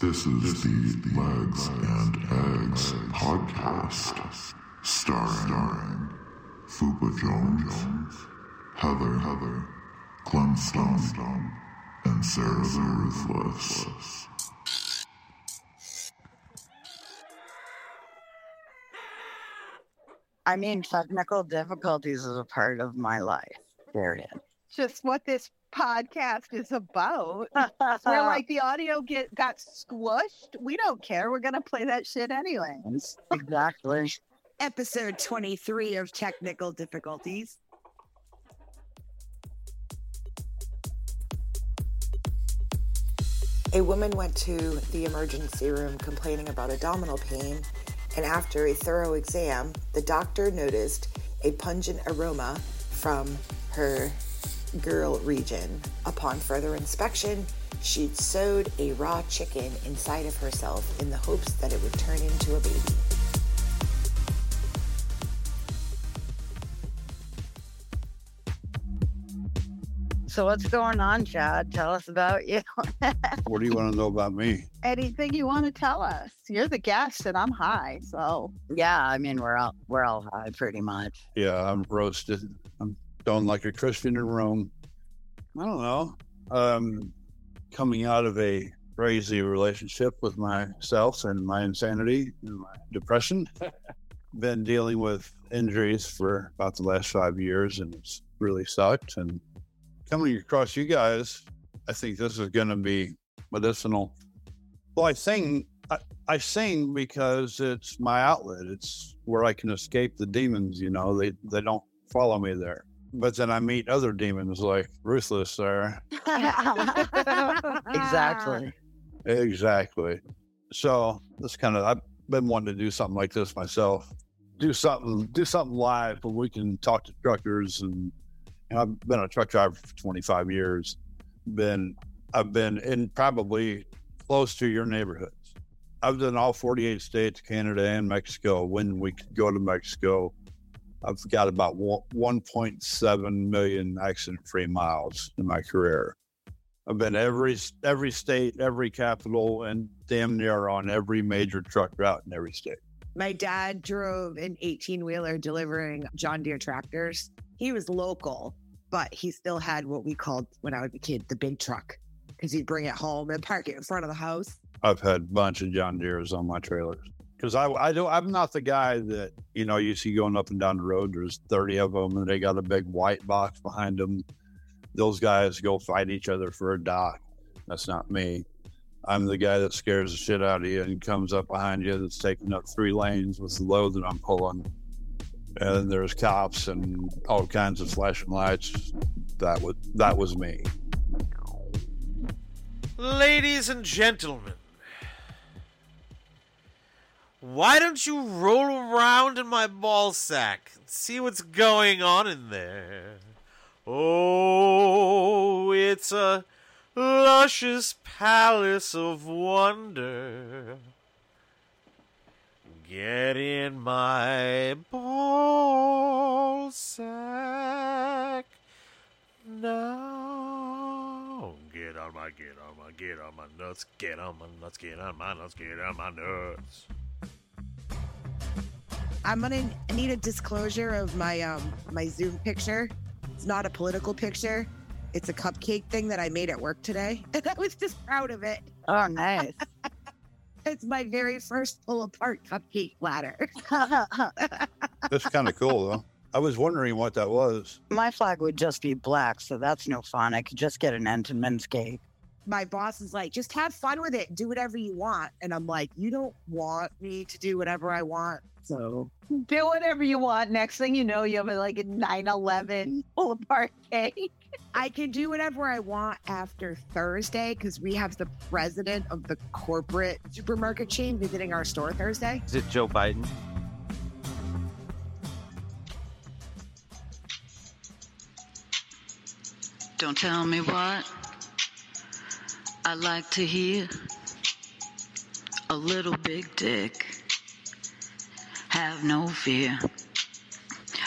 This is the Legs and Eggs podcast, starring Fupa Jones, Heather Heather, Clem Stone, and Sara the Ruthless. I mean, technical difficulties is a part of my life. Period. just what this podcast is about. Where like the audio get got squished. We don't care. We're gonna play that shit anyway. exactly. episode 23 of Technical Difficulties. A woman went to the emergency room complaining about abdominal pain, and after a thorough exam, the doctor noticed a pungent aroma from her girl region. Upon further inspection, she'd sewed a raw chicken inside of herself in the hopes that it would turn into a baby. So what's going on, Chad? Tell us about you. What do you want to know about me? Anything you want to tell us? You're the guest, and I'm high. So yeah, I mean we're all we're all high pretty much. Yeah, I'm roasted. I'm done like a Christian in Rome. I don't know. Um, coming out of a crazy relationship with myself and my insanity and my depression. Been dealing with injuries for about the last five years, and it's really sucked. And coming across you guys, I think this is going to be medicinal. Well, I sing. I, I sing because it's my outlet. It's where I can escape the demons. You know, they they don't follow me there. But then I meet other demons like ruthless there. Exactly. Exactly. So that's kind of I've been wanting to do something like this myself. Do something, do something live where we can talk to truckers and, and I've been a truck driver for 25 years. Been I've been in probably close to your neighborhoods. I've done all 48 states, Canada and Mexico. When we could go to Mexico, I've got about 1.7 million accident-free miles in my career. I've been every every state, every capital, and damn near on every major truck route in every state. My dad drove an 18 wheeler delivering John Deere tractors. He was local, but he still had what we called when I was a kid the big truck because he'd bring it home and park it in front of the house. I've had a bunch of John Deere's on my trailers because I I do I'm not the guy that you know you see going up and down the road. There's 30 of them and they got a big white box behind them. Those guys go fight each other for a dock. That's not me. I'm the guy that scares the shit out of you and comes up behind you that's taking up three lanes with the load that I'm pulling. And there's cops and all kinds of flashing lights. That was that was me. Ladies and gentlemen, why don't you roll around in my ball sack and see what's going on in there? Oh, it's a luscious palace of wonder. Get in my ball sack now. Get on my, get on my, get on my nuts, get on my nuts, get on my nuts, get on my nuts. I'm gonna need a disclosure of my um my Zoom picture. It's not a political picture. It's a cupcake thing that I made at work today, and I was just proud of it. Oh, nice. It's my very first pull apart cupcake ladder. That's kind of cool though. I was wondering what that was. My flag would just be black, so that's no fun. I could just get an Entenmann's cake. my boss is like, just have fun with it, do whatever you want. And I'm like, you don't want me to do whatever I want. So do whatever you want. Next thing you know, you have a, like a 9/11 pull apart cake. I can do whatever I want after Thursday because we have the president of the corporate supermarket chain visiting our store Thursday. Is it Joe Biden? Don't tell me what I like to hear. A little big dick. Have no fear.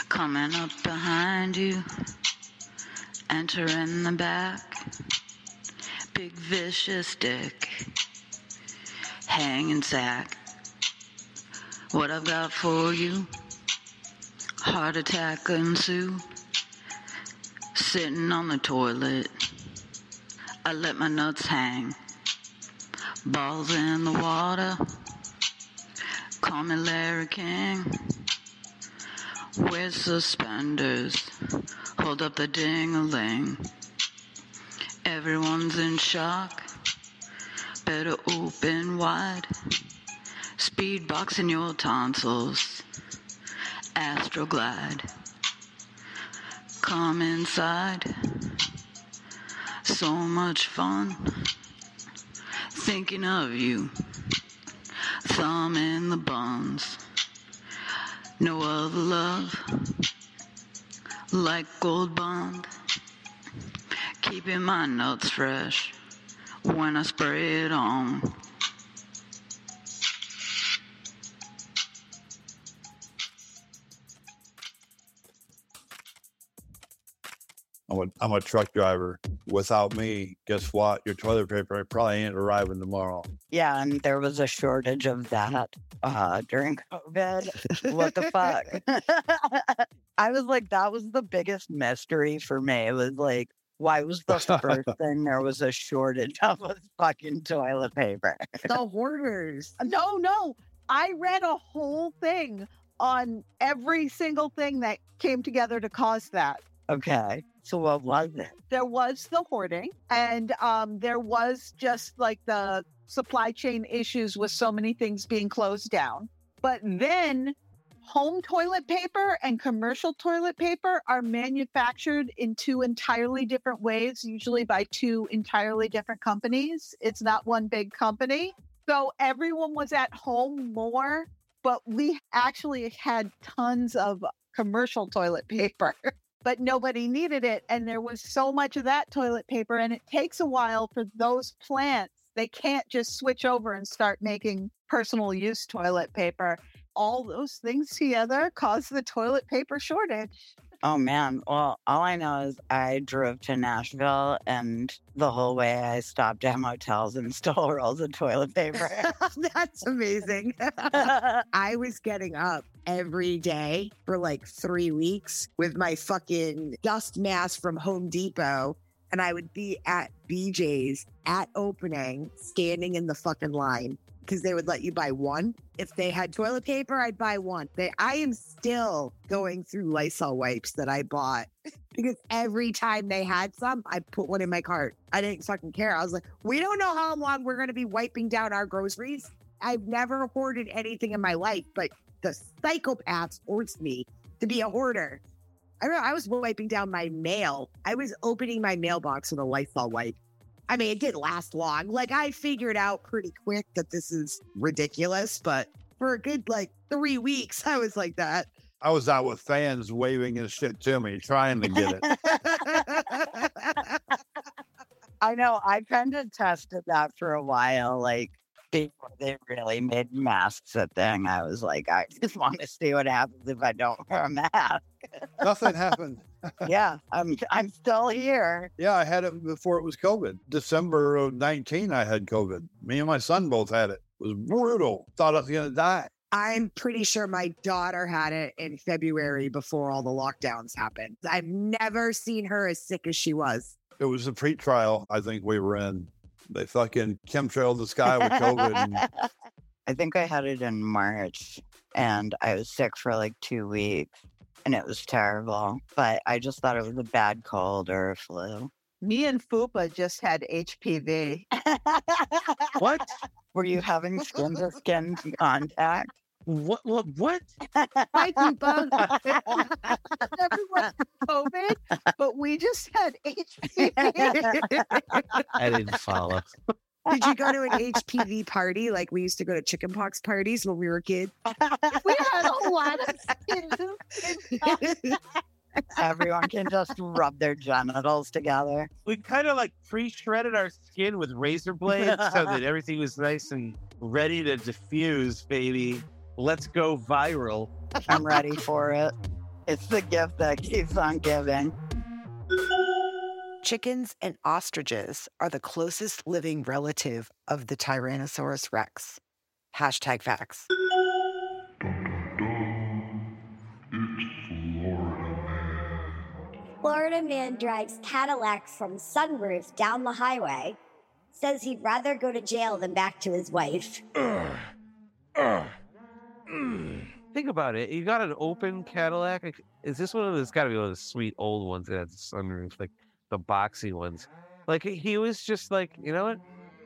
Coming up behind you. Enter in the back. Big vicious dick. hanging sack. What I've got for you, heart attack ensue. Sitting on the toilet, I let my nuts hang. Balls in the water, call me Larry King. With suspenders, hold up the ding-a-ling. Everyone's in shock, better open wide. Speed boxing your tonsils, Astroglide. Come inside, so much fun. Thinking of you, thumb in the buns. No other love like Gold Bond. Keeping my nuts fresh when I spray it on. I'm a, I'm a truck driver. Without me, guess what? Your toilet paper probably ain't arriving tomorrow. Yeah, and there was a shortage of that uh, during COVID. what the fuck? I was like, that was the biggest mystery for me. It was like, why was the first thing there was a shortage of was fucking toilet paper? The hoarders. No, no. I read a whole thing on every single thing that came together to cause that. Okay, so what was it? There was the hoarding, and um, there was just like the supply chain issues with so many things being closed down. But then home toilet paper and commercial toilet paper are manufactured in two entirely different ways, usually by two entirely different companies. It's not one big company. So everyone was at home more, but we actually had tons of commercial toilet paper. But nobody needed it. And there was so much of that toilet paper. And it takes a while for those plants. They can't just switch over and start making personal use toilet paper all those things together caused the toilet paper shortage. Oh man. Well, all I know is I drove to Nashville and the whole way I stopped at motels and stole rolls of toilet paper. That's amazing. I was getting up every day for like three weeks with my fucking dust mask from Home Depot. And I would be at BJ's at opening, standing in the fucking line because they would let you buy one. If they had toilet paper, I'd buy one. They, I am still going through Lysol wipes that I bought because every time they had some, I put one in my cart. I didn't fucking care. I was like, we don't know how long we're going to be wiping down our groceries. I've never hoarded anything in my life, but the psychopaths forced me to be a hoarder. I remember I was wiping down my mail. I was opening my mailbox with a Lysol wipe. I mean, it didn't last long. Like I figured out pretty quick that this is ridiculous, but for a good like three weeks, I was like that. I was out with fans waving his shit to me, trying to get it. I know. I kind of tested that for a while, like before they really made masks a thing. I was like, I just want to see what happens if I don't wear a mask. Nothing happened. Yeah, I'm I'm still here. Yeah, I had it before it was COVID. December of 19, I had COVID. Me and my son both had it. It was brutal. Thought I was going to die. I'm pretty sure my daughter had it in February before all the lockdowns happened. I've never seen her as sick as she was. It was a pre-trial I think we were in. They fucking chemtrailed the sky with COVID. and I think I had it in March and I was sick for like two weeks and it was terrible. But I just thought it was a bad cold or a flu. Me and Fupa just had HPV. What? Were you having skin to skin contact? What? What? What? Hi, Fupa. Everyone COVID, but we just had HPV. I didn't follow. Did you go to an HPV party like we used to go to chickenpox parties when we were kids? we had a lot of skin to skin contact. Everyone can just rub their genitals together. We kind of like pre-shredded our skin with razor blades so that everything was nice and ready to diffuse, baby. Let's go viral. I'm ready for it. It's the gift that keeps on giving. Chickens and ostriches are the closest living relative of the Tyrannosaurus rex. Hashtag facts. Florida man drives Cadillac from sunroof down the highway. Says he'd rather go to jail than back to his wife. Think about it. You got an open Cadillac. Is this one of those? Got to be one of the sweet old ones that has a sunroof, like the boxy ones. Like he was just like, you know what?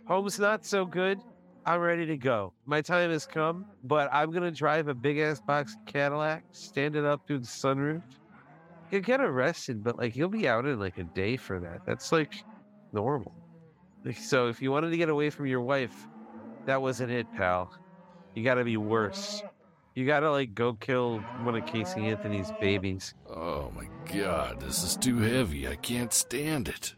Home's not so good. I'm ready to go. My time has come, but I'm gonna drive a big ass box Cadillac, stand it up through the sunroof. You'll get arrested, but like you'll be out in like a day for that. That's like normal. So if you wanted to get away from your wife, that wasn't it, pal. You got to be worse. You got to like go kill one of Casey Anthony's babies. Oh my god, this is too heavy. I can't stand it.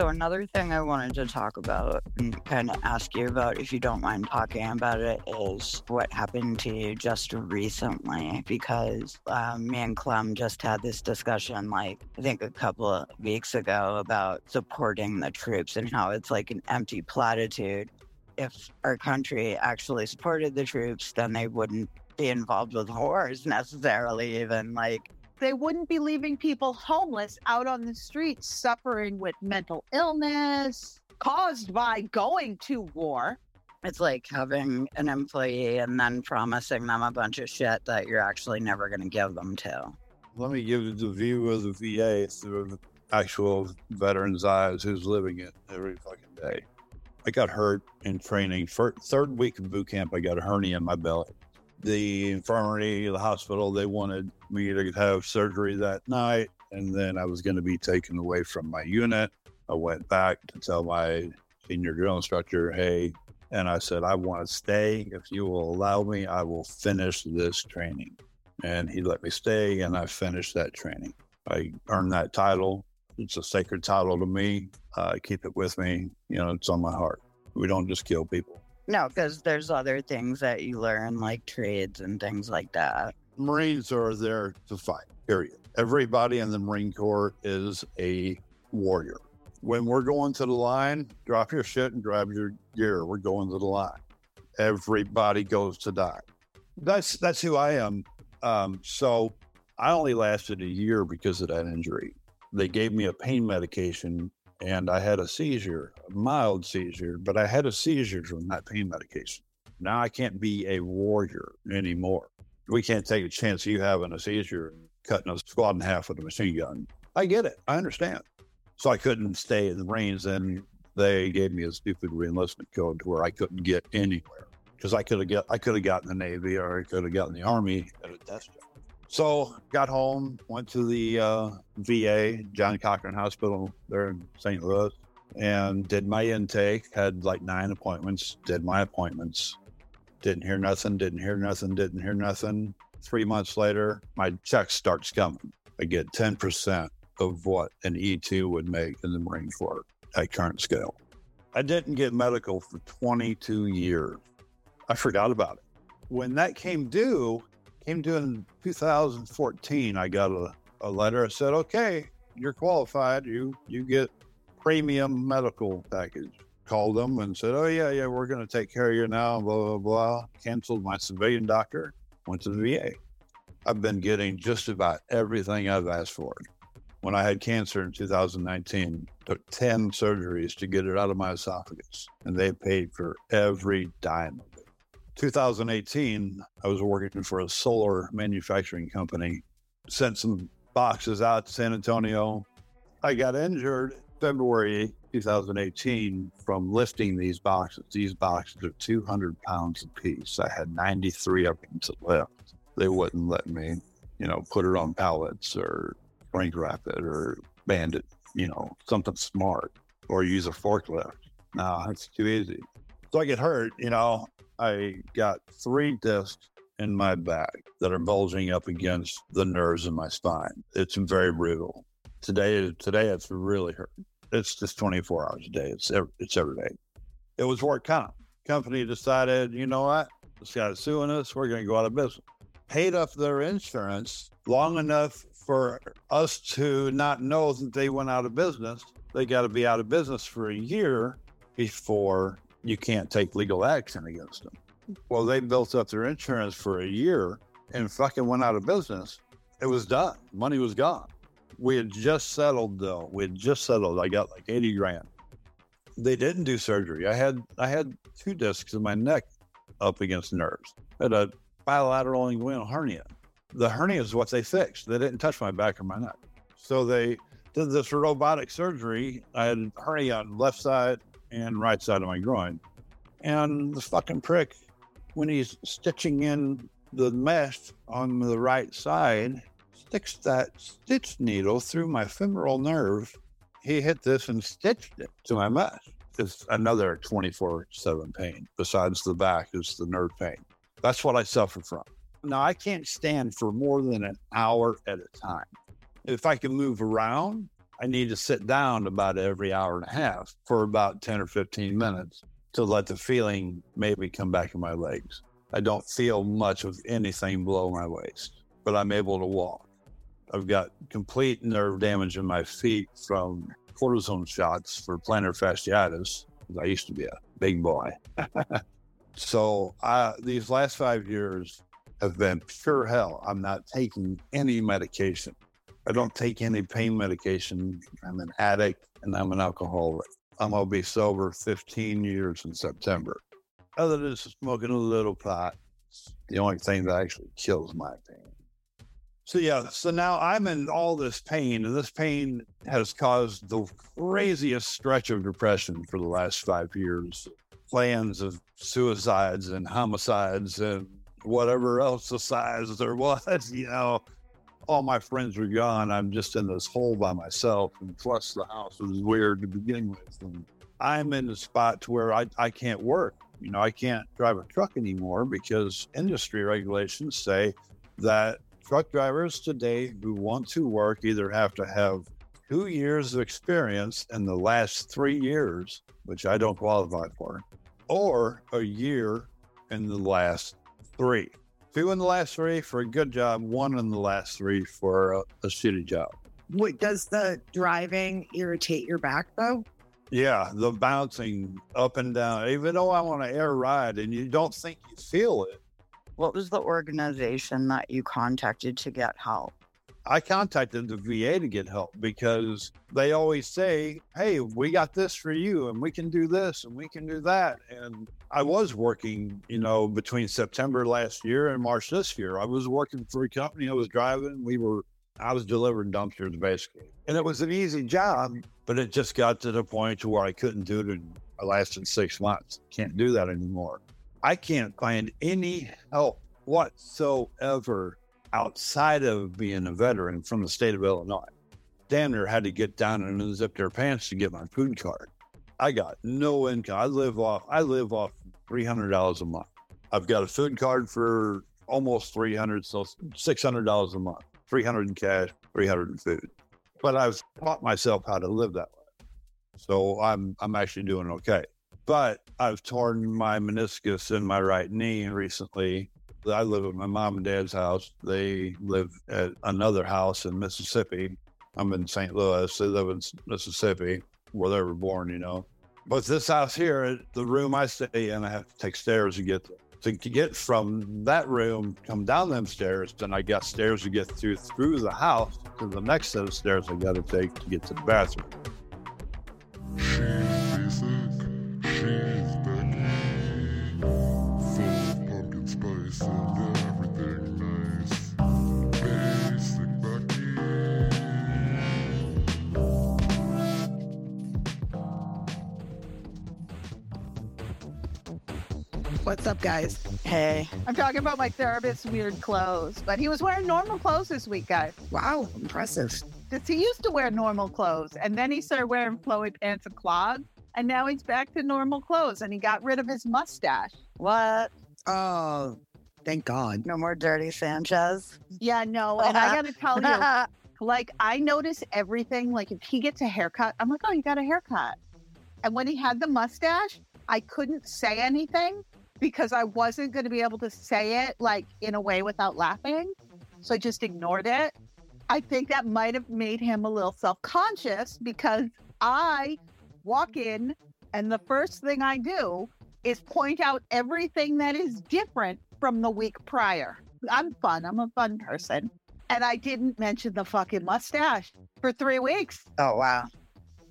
So another thing I wanted to talk about and kind of ask you about, if you don't mind talking about it, is what happened to you just recently. Because um, me and Clem just had this discussion, like I think a couple of weeks ago, about supporting the troops and how it's like an empty platitude. If our country actually supported the troops, then they wouldn't be involved with wars necessarily. Even like They wouldn't be leaving people homeless out on the streets suffering with mental illness caused by going to war. It's like having an employee and then promising them a bunch of shit that you're actually never going to give them to. Let me give you the view of the VA through the actual veteran's eyes who's living it every fucking day. I got hurt in training. For third week of boot camp, I got a hernia in my belly. The infirmary, the hospital, they wanted me to have surgery that night, and then I was going to be taken away from my unit. I went back to tell my senior drill instructor, hey, and I said, I want to stay. If you will allow me, I will finish this training. And he let me stay, and I finished that training. I earned that title. It's a sacred title to me. I keep it with me. You know, it's on my heart. We don't just kill people. No, because there's other things that you learn, like trades and things like that. Marines are there to fight, period. Everybody in the Marine Corps is a warrior. When we're going to the line, drop your shit and grab your gear. We're going to the line. Everybody goes to die. That's that's who I am. Um, so I only lasted a year because of that injury. They gave me a pain medication and I had a seizure, mild seizure, but I had a seizure from that pain medication. Now I can't be a warrior anymore. We can't take a chance of you having a seizure and cutting a squad in half with a machine gun. I get it. I understand. So I couldn't stay in the Marines, and they gave me a stupid reenlistment code to where I couldn't get anywhere because I could have get I could have gotten the Navy or I could have gotten the Army at a desk job. So got home, went to the uh, VA, John Cochran Hospital there in St. Louis, and did my intake. Had like nine appointments. Did my appointments. Didn't hear nothing. Didn't hear nothing. Didn't hear nothing. Three months later, my check starts coming. I get ten percent of what an E two would make in the Marine Corps at current scale. I didn't get medical for 22 years. I forgot about it. When that came due, came due in 2014, I got a, a letter I said, okay, you're qualified. You you get premium medical package. Called them and said, oh, yeah, yeah, we're going to take care of you now, blah, blah, blah. Canceled my civilian doctor, went to the VA. I've been getting just about everything I've asked for. When I had cancer in 2019, took 10 surgeries to get it out of my esophagus, and they paid for every dime of it. 2018, I was working for a solar manufacturing company, sent some boxes out to San Antonio. I got injured February 2018 from lifting these boxes. These boxes are 200 pounds apiece. I had 93 of them to lift. They wouldn't let me, you know, put it on pallets or shrink wrap it or band it, you know, something smart or use a forklift. No, it's too easy. So I get hurt, you know, I got three discs in my back that are bulging up against the nerves in my spine. It's very brutal. Today, today it's really hurt. It's just 24 hours a day. It's every, it's every day. It was work comp. Company decided, you know what? This guy's suing us. We're going to go out of business. paid up their insurance long enough for us to not know that they went out of business. They got to be out of business for a year before you can't take legal action against them. Well, they built up their insurance for a year and fucking went out of business. It was done. Money was gone. We had just settled though. We had just settled. I got like 80 grand. They didn't do surgery. I had I had two discs in my neck up against nerves. I had a bilateral inguinal hernia. The hernia is what they fixed. They didn't touch my back or my neck. So they did this robotic surgery. I had hernia on left side and right side of my groin. And the fucking prick, when he's stitching in the mesh on the right side, sticks that stitch needle through my femoral nerve. He hit this and stitched it to my mesh. It's another 24 7 pain. Besides the back, is the nerve pain. That's what I suffer from. Now, I can't stand for more than an hour at a time. If I can move around, I need to sit down about every hour and a half for about 10 or 15 minutes to let the feeling maybe come back in my legs. I don't feel much of anything below my waist, but I'm able to walk. I've got complete nerve damage in my feet from cortisone shots for plantar fasciitis. I used to be a big boy. so uh, these last five years have been pure hell. I'm not taking any medication. I don't take any pain medication. I'm an addict and I'm an alcoholic. I'm going to be sober 15 years in September. Other than smoking a little pot, the only thing that actually kills my pain. So, yeah, so now I'm in all this pain, and this pain has caused the craziest stretch of depression for the last five years. Plans of suicides and homicides and whatever else the size there was, you know all my friends were gone. I'm just in this hole by myself. And plus, the house was weird to begin with. And I'm in a spot to where I, I can't work. You know, I can't drive a truck anymore because industry regulations say that truck drivers today who want to work either have to have two years of experience in the last three years, which I don't qualify for, or a year in the last three. Two in the last three for a good job, one in the last three for a, a shitty job. Wait, does the driving irritate your back though? Yeah, the bouncing up and down, even though I want an air ride and you don't think you feel it. What was the organization that you contacted to get help? I contacted the VA to get help because they always say, Hey, we got this for you, and we can do this and we can do that. And I was working, you know, between September last year and March this year. I was working for a company I was driving. We were, I was delivering dumpsters basically. And it was an easy job, but it just got to the point to where I couldn't do it. I lasted six months. Can't do that anymore. I can't find any help whatsoever outside of being a veteran from the state of Illinois. Damn near had to get down and unzip their pants to get my food card. I got no income. I live off I live off three hundred dollars a month. I've got a food card for almost three hundred, so six hundred dollars a month. Three hundred in cash, three hundred in food. But I've taught myself how to live that way. So I'm I'm actually doing okay. But I've torn my meniscus in my right knee recently I live at my mom and dad's house. They live at another house in Mississippi. I'm in St. Louis. They live in Mississippi where they were born, you know. But this house here, the room I stay in, I have to take stairs to get to get from that room, come down them stairs, then I got stairs to get through through the house to the next set of stairs I got to take to get to the bathroom. She's basic, she's Becky. Full of pumpkin spice and everything nice. Basic Becky. What's up, guys? Hey, I'm talking about my therapist's weird clothes, but he was wearing normal clothes this week, guys. Wow, impressive. Because he used to wear normal clothes, and then he started wearing flowy pants and clogs, and now he's back to normal clothes, and he got rid of his mustache. what? Oh, thank God. No more dirty Sanchez? Yeah, no, and I got to tell you, like I notice everything. Like if he gets a haircut, I'm like, oh, you got a haircut. And when he had the mustache, I couldn't say anything because I wasn't going to be able to say it like in a way without laughing. So I just ignored it. I think that might have made him a little self conscious because I walk in and the first thing I do is point out everything that is different from the week prior. I'm fun. I'm a fun person. And I didn't mention the fucking mustache for three weeks. Oh wow.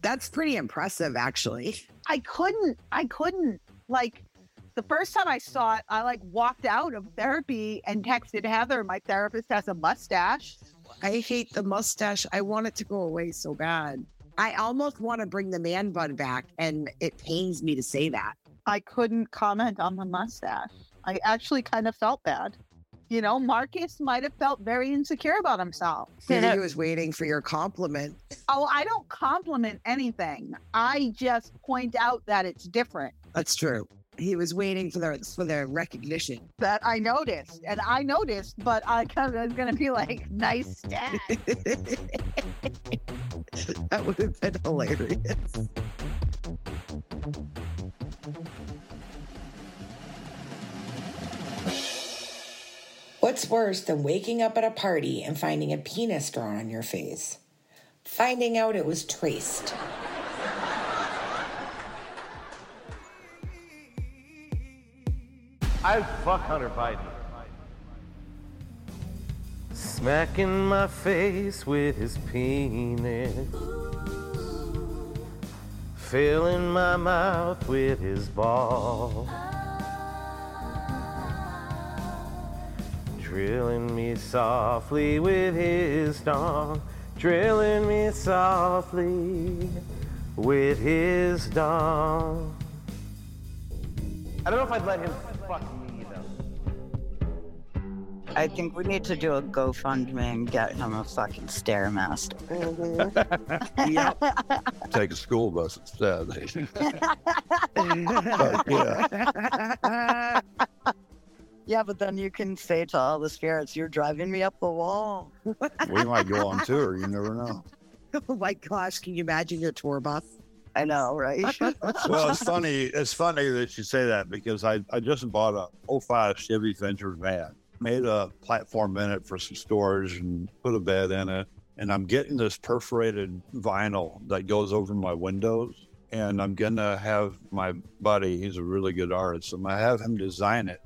That's pretty impressive, actually. I couldn't. I couldn't. Like the first time I saw it, I like walked out of therapy and texted Heather, my therapist has a mustache. I hate the mustache. I want it to go away so bad. I almost want to bring the man bun back, and it pains me to say that. I couldn't comment on the mustache. I actually kind of felt bad. You know, Marcus might have felt very insecure about himself. Maybe he was waiting for your compliment. Oh, I don't compliment anything. I just point out that it's different. That's true. He was waiting for their for the recognition. That I noticed, and I noticed, but I kind of was gonna be like, "Nice stat." that would have been hilarious. What's worse than waking up at a party and finding a penis drawn on your face? Finding out it was traced. I'd fuck Hunter Biden. Smacking my face with his penis. Filling my mouth with his ball. Drilling me softly with his dong. Drilling me softly with his dong. I don't know if I'd let him I think we need to do a GoFundMe and get him a fucking stairmaster. Mm-hmm. Take a school bus instead. But, yeah. Yeah, but then you can say to all the spirits, "You're driving me up the wall." We might go on tour. You never know. Oh my gosh, can you imagine your tour bus? I know, right? Well, it's funny. It's funny that you say that because I, I just bought a 05 Chevy Venture van, made a platform in it for some storage and put a bed in it. And I'm getting this perforated vinyl that goes over my windows. And I'm going to have my buddy, he's a really good artist, I'm going to have him design it.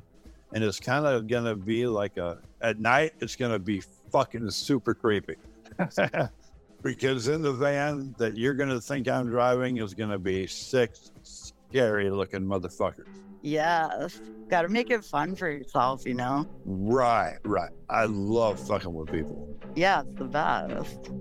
And it's kind of going to be like a, at night, it's going to be fucking super creepy. because in the van that you're going to think I'm driving is going to be six scary looking motherfuckers. Yes, got to make it fun for yourself, you know. Right, right. I love fucking with people. Yeah, it's the best.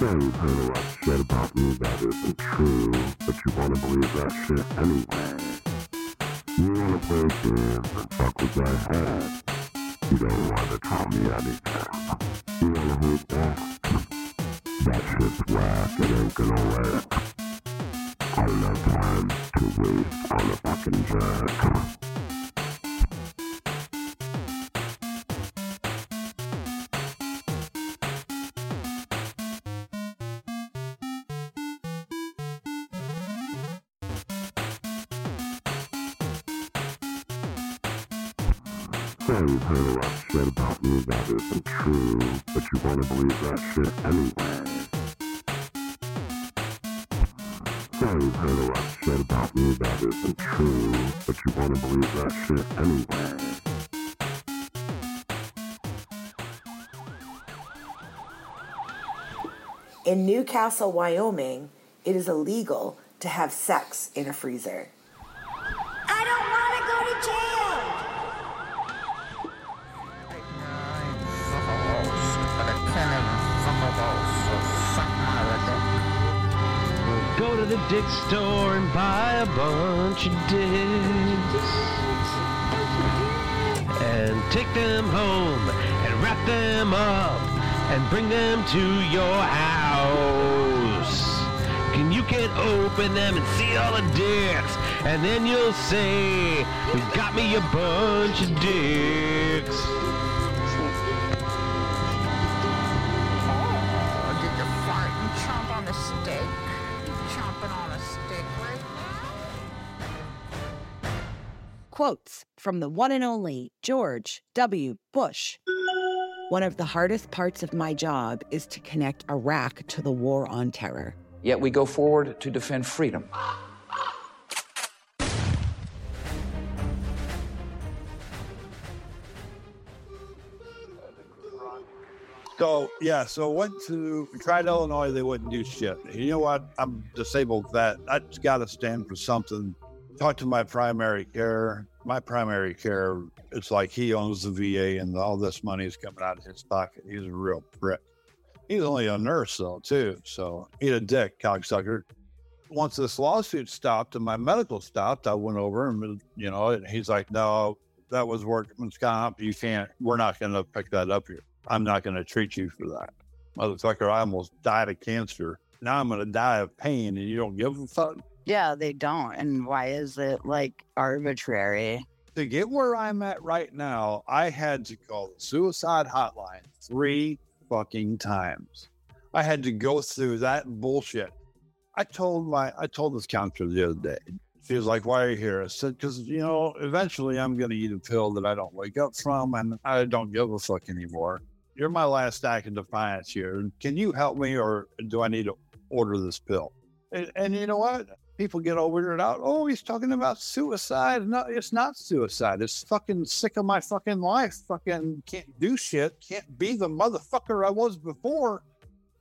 So you've heard a lot of shit about me that isn't true, but you wanna believe that shit anyway. You wanna play games and fuck with my head. You don't wanna tell me anything. You wanna hate that. That shit's whack, it ain't gonna work. I don't have time to waste on a fucking jerk. That isn't true, but you wanna believe that shit anyway. So you've heard a lot of shit about me that isn't true, but you wanna believe that shit anyway. In Newcastle, Wyoming, it is illegal to have sex in a freezer. The dick store and buy a bunch of dicks. And take them home and wrap them up and bring them to your house. And you can open them, and see all the dicks. And then you'll say, You got me a bunch of dicks. Quotes from the one and only George W. Bush. One of the hardest parts of my job is to connect Iraq to the war on terror. Yet we go forward to defend freedom. So yeah, so went to tried Illinois. They wouldn't do shit. You know what? I'm disabled That I just got to stand for something. Talked to my primary care. My primary care. It's like he owns the VA, and all this money is coming out of his pocket. He's a real prick. He's only a nurse though, too. So eat a dick, cocksucker. Once this lawsuit stopped and my medical stopped, I went over and you know, and he's like, "No, that was workman's comp. You can't. We're not going to pick that up here." I'm not going to treat you for that. Motherfucker, I almost died of cancer. Now I'm going to die of pain and you don't give a fuck? Yeah, they don't. And why is it like arbitrary? To get where I'm at right now, I had to call the suicide hotline three fucking times. I had to go through that bullshit. I told my, I told this counselor the other day. She was like, "Why are you here?" I said, "Because you know, eventually I'm going to eat a pill that I don't wake up from, and I don't give a fuck anymore. You're my last act of defiance here. Can you help me, or do I need to order this pill?" And, and you know what? People get over it out. Oh, he's talking about suicide. No, it's not suicide. It's fucking sick of my fucking life. Fucking can't do shit. Can't be the motherfucker I was before.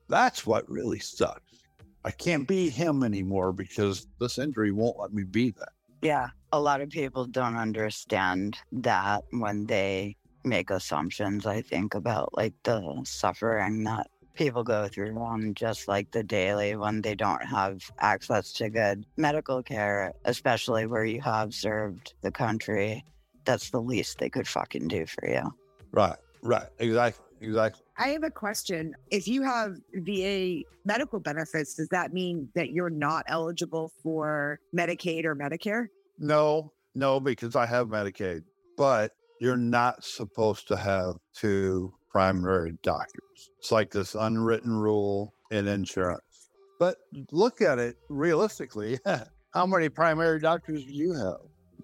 That's what really sucks. I can't be him anymore because this injury won't let me be that. Yeah, a lot of people don't understand that when they make assumptions, I think, about like the suffering that people go through on just like the daily when they don't have access to good medical care, especially where you have served the country. That's the least they could fucking do for you. Right, right, exactly, exactly. I have a question. If you have VA medical benefits, does that mean that you're not eligible for Medicaid or Medicare? No, no, because I have Medicaid, but you're not supposed to have two primary doctors. It's like this unwritten rule in insurance. But look at it realistically. How many primary doctors do you have?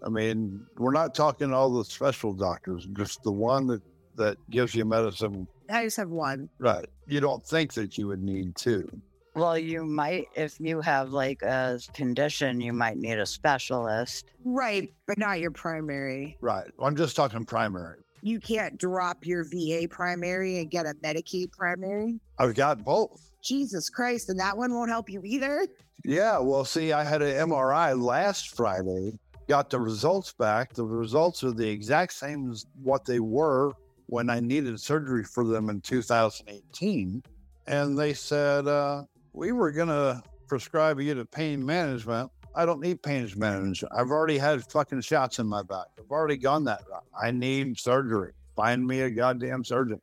I mean, we're not talking all the special doctors, just the one that, that gives you medicine. I just have one. Right. You don't think that you would need two. Well, you might, if you have like a condition, you might need a specialist. Right, but not your primary. Right. I'm just talking primary. You can't drop your VA primary and get a Medicaid primary. I've got both. Jesus Christ, and that one won't help you either. Yeah. Well, see, I had an MRI last Friday, got the results back. The results are the exact same as what they were when I needed surgery for them in 2018. And they said, uh, we were going to prescribe you to pain management. I don't need pain management. I've already had fucking shots in my back. I've already gone that route. I need surgery. Find me a goddamn surgeon.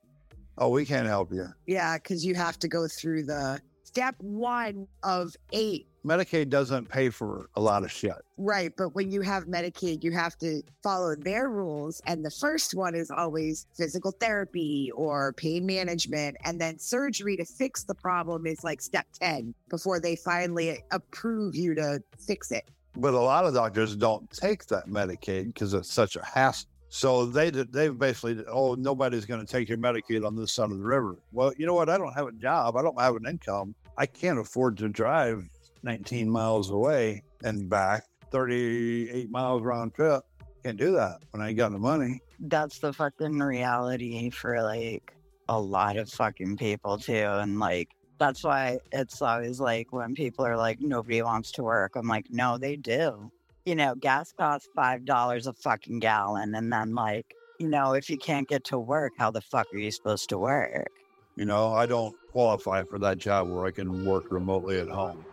Oh, we can't help you. Yeah, because you have to go through the step one of eight. Medicaid doesn't pay for a lot of shit. Right. But when you have Medicaid, you have to follow their rules. And the first one is always physical therapy or pain management. And then surgery to fix the problem is like step 10 before they finally approve you to fix it. But a lot of doctors don't take that Medicaid because it's such a hassle. So they they basically, oh, nobody's going to take your Medicaid on this side of the river. Well, you know what? I don't have a job. I don't have an income. I can't afford to drive 19 miles away and back 38 miles round trip. Can't do that when I ain't got the money. That's the fucking reality for like a lot of fucking people too. And like, that's why it's always like when people are like, nobody wants to work. I'm like, no, they do. You know, gas costs $5 a fucking gallon. And then, like, you know, if you can't get to work, how the fuck are you supposed to work? You know, I don't qualify for that job where I can work remotely at home.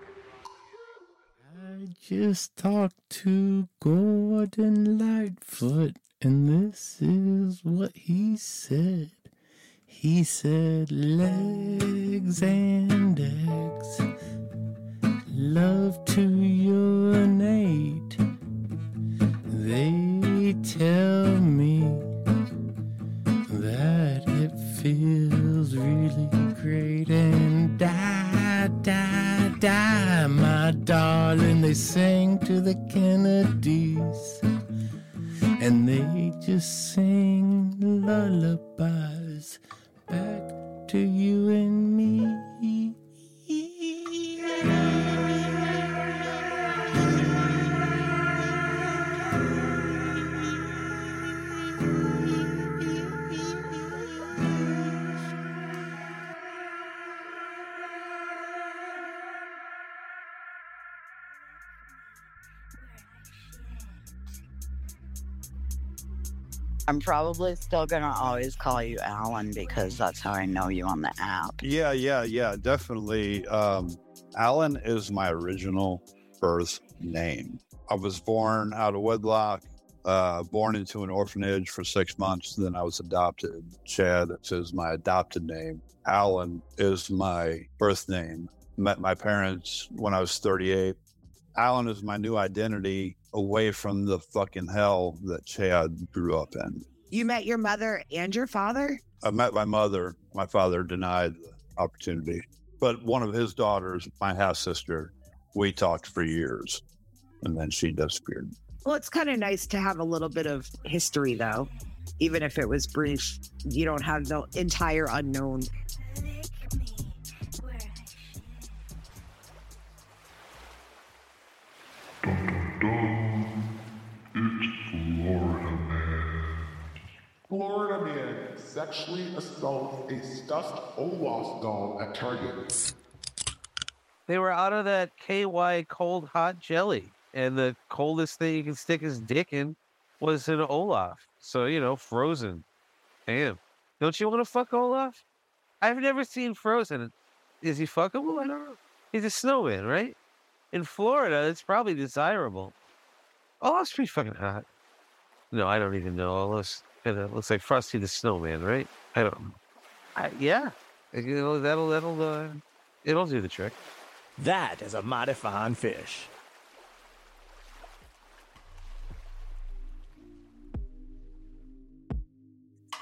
I just talked to Gordon Lightfoot, and this is what he said. He said, legs and eggs, love to urinate. They tell me that it feels really great and die, die, die, my darling. They sang to the Kennedys and they just sing lullabies back to you and me. I'm probably still gonna always call you Alan because that's how I know you on the app. Yeah, yeah, yeah, definitely. Um, Alan is my original birth name. I was born out of wedlock, uh, born into an orphanage for six months. Then I was adopted. Chad is my adopted name. Alan is my birth name. Met my parents when I was 38. Alan is my new identity away from the fucking hell that Chad grew up in. You met your mother and your father? I met my mother. My father denied the opportunity. But one of his daughters, my half sister, we talked for years and then she disappeared. Well, it's kind of nice to have a little bit of history, though. Even if it was brief, you don't have the entire unknown. Florida man sexually assaults a stuffed Olaf doll at Target. They were out of that KY cold hot jelly, and the coldest thing you can stick his dick in was an Olaf. So you know, Frozen. Damn, don't you want to fuck Olaf? I've never seen Frozen. Is he fuckable? I don't know. He's a snowman, right? In Florida, it's probably desirable. Olaf's pretty fucking hot. No, I don't even know. Olaf's kind of looks like Frosty the Snowman, right? I don't know. I, yeah, you know, that'll that'll uh, it'll do the trick. That is a mighty fine fish.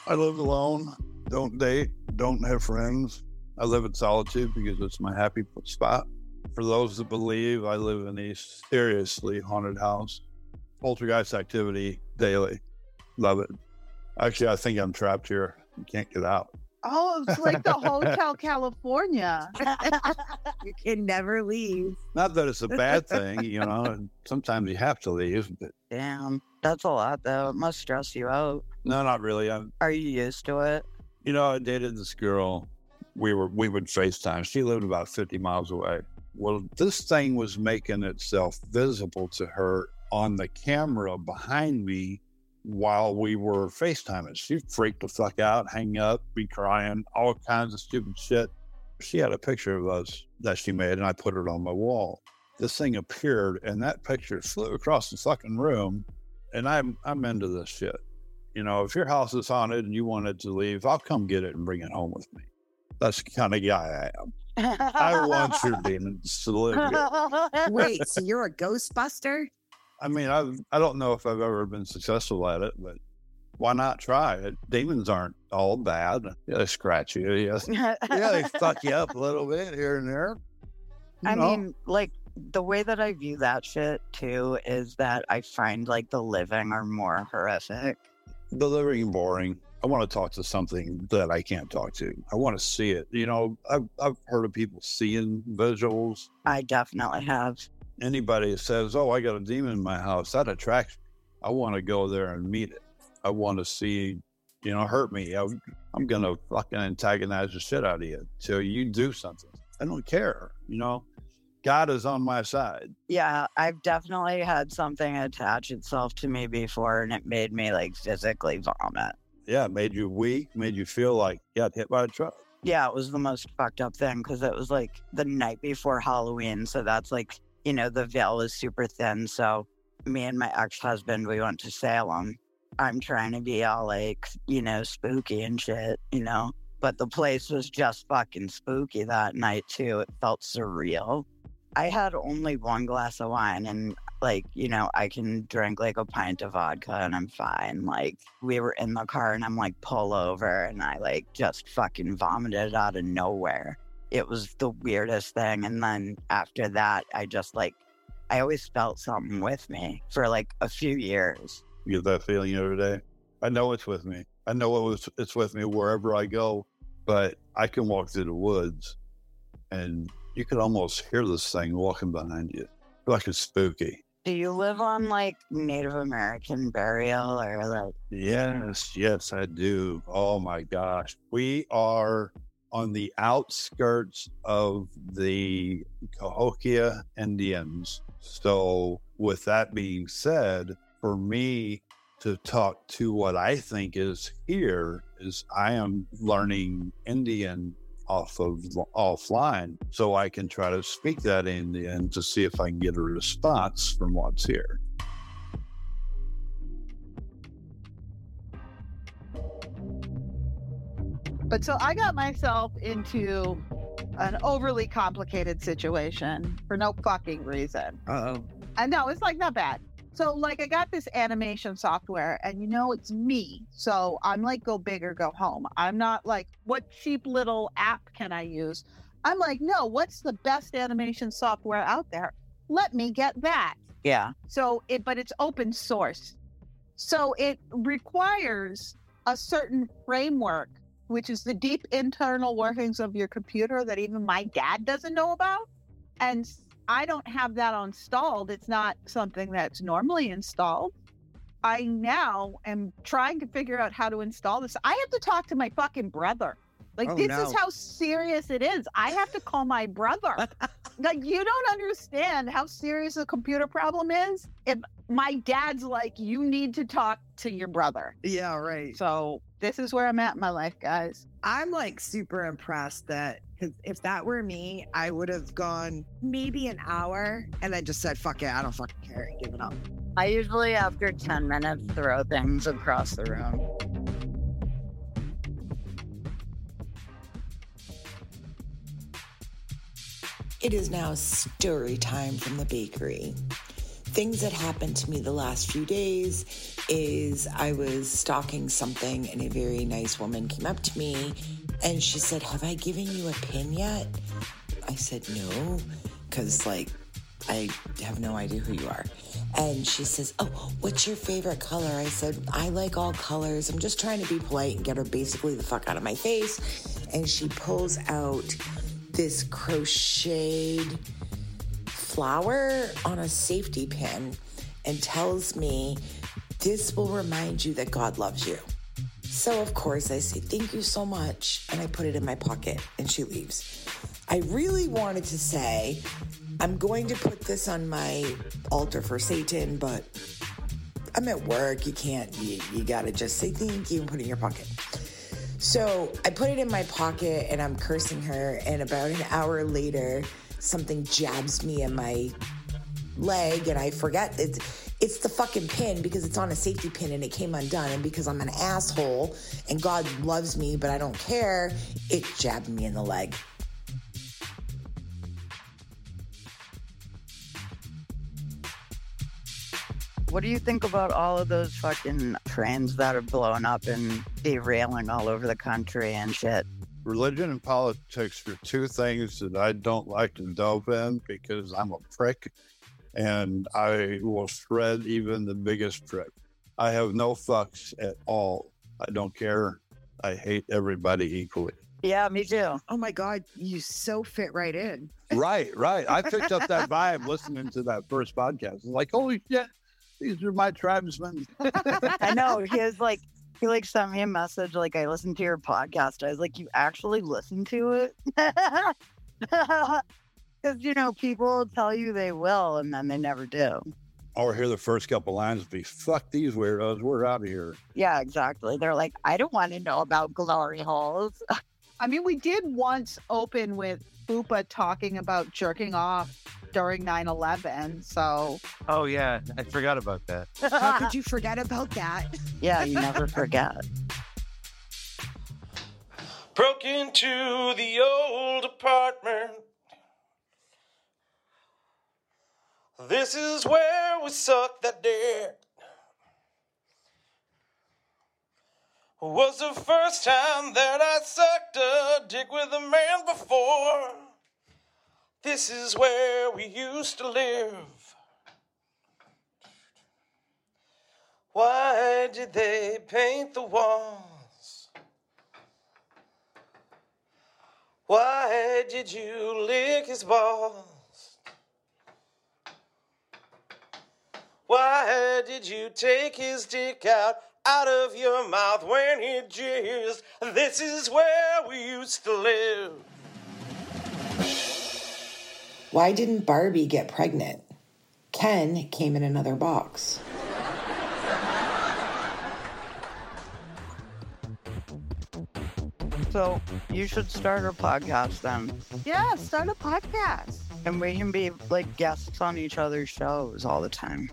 I live alone, don't date, don't have friends. I live in solitude because it's my happy spot. For those that believe, I live in a seriously haunted house. Poltergeist activity daily. Love it. Actually, I think I'm trapped here. You can't get out. Oh, it's like the Hotel California. you can never leave. Not that it's a bad thing, you know. Sometimes you have to leave, but Damn, that's a lot though. It must stress you out. no, not really. I'm, Are you used to it? you know, I dated this girl. We were we would FaceTime. She lived about 50 miles away. Well, this thing was making itself visible to her on the camera behind me while we were FaceTiming. She freaked the fuck out, hang up, be crying, all kinds of stupid shit. She had a picture of us that she made, and I put it on my wall. This thing appeared, and that picture flew across the fucking room. And I'm I'm into this shit. You know, if your house is haunted and you wanted to leave, I'll come get it and bring it home with me. That's the kind of guy I am. I want your demons to live here. Wait, so you're a Ghostbuster? I mean, I I don't know if I've ever been successful at it, but why not try it? Demons aren't all bad. Yeah, they scratch you. Yes. Yeah, they fuck you up a little bit here and there. You I know? mean, like the way that I view that shit too is that I find like the living are more horrific. the living boring. I want to talk to something that I can't talk to. I want to see it. You know, I've, I've heard of people seeing visuals. I definitely have. Anybody says, "Oh, I got a demon in my house," that attracts me. I want to go there and meet it. I want to see, you know, hurt me. I, I'm gonna fucking antagonize the shit out of you till you do something. I don't care. You know, God is on my side. Yeah, I've definitely had something attach itself to me before and it made me like physically vomit. Yeah, it made you weak, made you feel like you got hit by a truck. Yeah, it was the most fucked up thing because it was like the night before Halloween. So that's like, you know, the veil is super thin. So me and my ex husband, we went to Salem. I'm trying to be all like, you know, spooky and shit, you know, but the place was just fucking spooky that night too. It felt surreal. I had only one glass of wine and like, you know, I can drink like a pint of vodka and I'm fine. Like we were in the car and I'm like pull over and I like just fucking vomited out of nowhere. It was the weirdest thing. And then after that, I just like I always felt something with me for like a few years. You get that feeling every day. I know it's with me. I know it was, it's with me wherever I go, but I can walk through the woods and you could almost hear this thing walking behind you. Like it's spooky. Do you live on like Native American burial or like Yes, yes, I do. Oh my gosh. We are on the outskirts of the Cahokia Indians. So, with that being said, for me to talk to what I think is here is I am learning Indian off of offline so I can try to speak that Indian to see if I can get a response from what's here. But so I got myself into an overly complicated situation for no fucking reason. Uh oh. And no, it's like not bad. So like I got this animation software and you know it's me. So I'm like go big or go home. I'm not like what cheap little app can I use? I'm like, no, what's the best animation software out there? Let me get that. Yeah. So it but it's open source. So it requires a certain framework, which is the deep internal workings of your computer that even my dad doesn't know about. And I don't have that installed. It's not something that's normally installed. I now am trying to figure out how to install this. I have to talk to my fucking brother. Like Oh, this no. is how serious it is. I have to call my brother. like you don't understand how serious the computer problem is. If my dad's like, you need to talk to your brother. Yeah, right. So this is where I'm at in my life, guys. I'm like super impressed that because if that were me, I would have gone maybe an hour and then just said, fuck it, I don't fucking care and given up. I usually after 10 minutes throw things across the room. It is now story time from the bakery. Things that happened to me the last few days is I was stalking something and a very nice woman came up to me and she said, Have I given you a pin yet? I said, No, because like I have no idea who you are. And she says, Oh, what's your favorite color? I said, I like all colors. I'm just trying to be polite and get her basically the fuck out of my face. And she pulls out this crocheted flower on a safety pin and tells me, This will remind you that God loves you. So, of course, I say, Thank you so much. And I put it in my pocket and she leaves. I really wanted to say, I'm going to put this on my altar for Satan, but I'm at work. You can't, you, you gotta just say thank you and put it in your pocket. So I put it in my pocket and I'm cursing her. And about an hour later, something jabs me in my leg and I forget it's it's the fucking pin because it's on a safety pin and it came undone and because I'm an asshole and God loves me but I don't care, it jabbed me in the leg. What do you think about all of those fucking trains that are blowing up and derailing all over the country and shit? Religion and politics are two things that I don't like to delve in because I'm a prick and I will shred even the biggest prick. I have no fucks at all. I don't care. I hate everybody equally. Yeah, me too. Oh my God, you so fit right in. Right, right. I picked up that vibe listening to that first podcast. Like, holy shit, these are my tribesmen. I know. He was like, he like sent me a message like, I listened to your podcast. I was like, you actually listen to it? Because, you know, people tell you they will and then they never do. Or hear the first couple lines be, fuck these weirdos, we're out of here. Yeah, exactly. They're like, I don't want to know about glory holes. I mean, we did once open with Fupa talking about jerking off during 9 11. So, Oh yeah, I forgot about that. How could you forget about that? yeah, you never forget. Broke into the old apartment. This is where we sucked that dick. Was the first time that I sucked a dick with a man before. This is where we used to live. Why did they paint the walls? Why did you lick his balls? Why did you take his dick out out of your mouth when he jizzed? This is where we used to live. Why didn't Barbie get pregnant? Ken came in another box. So you should start a podcast then. Yeah, start a podcast. And we can be like guests on each other's shows all the time.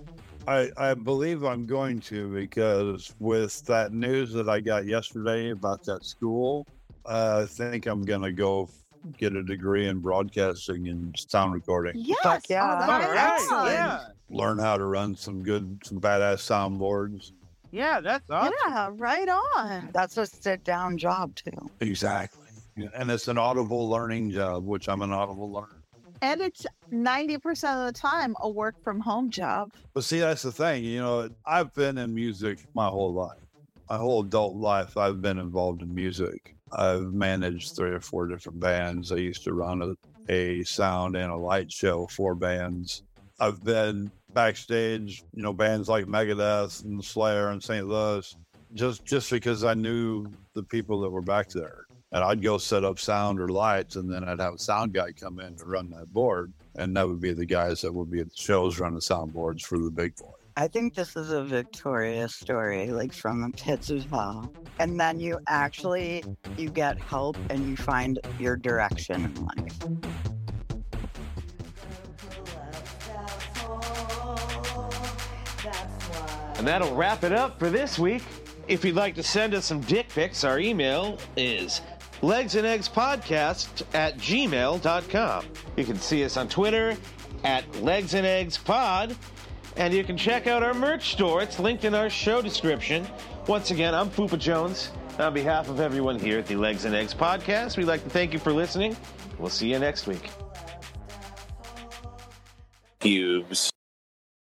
I, I believe I'm going to because with that news that I got yesterday about that school, uh, I think I'm going to go get a degree in broadcasting and sound recording. Yes. Oh, yeah. Oh, that's All right, excellent. Yeah. Learn how to run some good, some badass soundboards. Yeah, that's awesome. Yeah, right on. That's a sit down job too. Exactly. And it's an audible learning job, which I'm an audible learner. And it's 90% of the time a work from home job. But see, that's the thing. You know, I've been in music my whole life. My whole adult life, I've been involved in music. I've managed three or four different bands. I used to run a, a sound and a light show for bands. I've been backstage, you know, bands like Megadeth and Slayer and St. Louis, just just because I knew the people that were back there. And I'd go set up sound or lights, and then I'd have a sound guy come in to run that board. And that would be the guys that would be at the shows running sound boards for the big boy. I think this is a Victoria story, like from the pits of hell. And then you actually you get help and you find your direction in life. And that'll wrap it up for this week. If you'd like to send us some dick pics, our email is legsandeggspodcast at gmail.com. You can see us on Twitter at Legs and Eggs Pod, and you can check out our merch store. It's linked in our show description. Once again, I'm Fupa Jones. On behalf of everyone here at the Legs and Eggs Podcast, we'd like to thank you for listening. We'll see you next week. Cubes.